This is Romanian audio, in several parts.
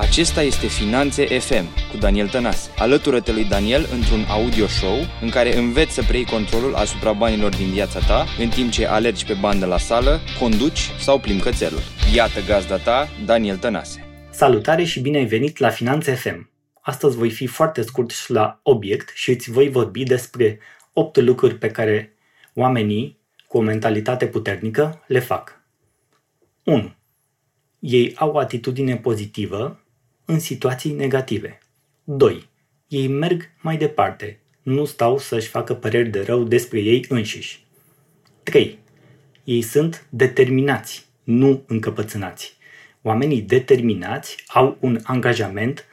Acesta este Finanțe FM cu Daniel Tănase. Alătură-te lui Daniel într-un audio show în care înveți să preiei controlul asupra banilor din viața ta în timp ce alergi pe bandă la sală, conduci sau plimbi cățelul. Iată gazda ta, Daniel Tănase. Salutare și bine ai venit la Finanțe FM. Astăzi voi fi foarte scurt și la obiect și îți voi vorbi despre 8 lucruri pe care oamenii cu o mentalitate puternică le fac. 1. Ei au o atitudine pozitivă în situații negative. 2. Ei merg mai departe, nu stau să-și facă păreri de rău despre ei înșiși. 3. Ei sunt determinați, nu încăpățânați. Oamenii determinați au un angajament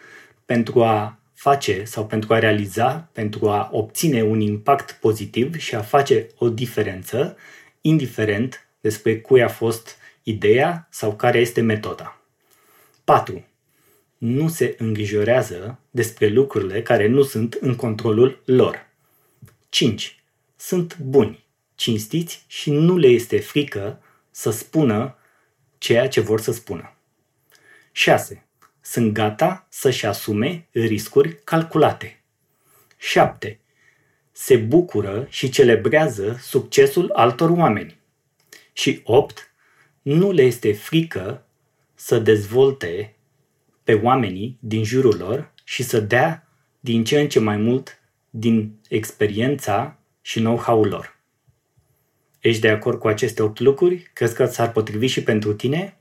pentru a face sau pentru a realiza, pentru a obține un impact pozitiv și a face o diferență, indiferent despre cui a fost ideea sau care este metoda. 4 nu se îngrijorează despre lucrurile care nu sunt în controlul lor. 5. Sunt buni, cinstiți și nu le este frică să spună ceea ce vor să spună. 6. Sunt gata să-și asume riscuri calculate. 7. Se bucură și celebrează succesul altor oameni. Și 8. Nu le este frică să dezvolte pe oamenii din jurul lor și să dea din ce în ce mai mult din experiența și know-how-ul lor. Ești de acord cu aceste 8 lucruri? Crezi că s-ar potrivi și pentru tine?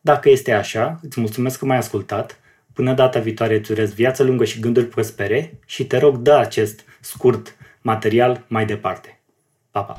Dacă este așa, îți mulțumesc că m-ai ascultat. Până data viitoare îți urez viață lungă și gânduri prospere și te rog dă acest scurt material mai departe. Pa, pa!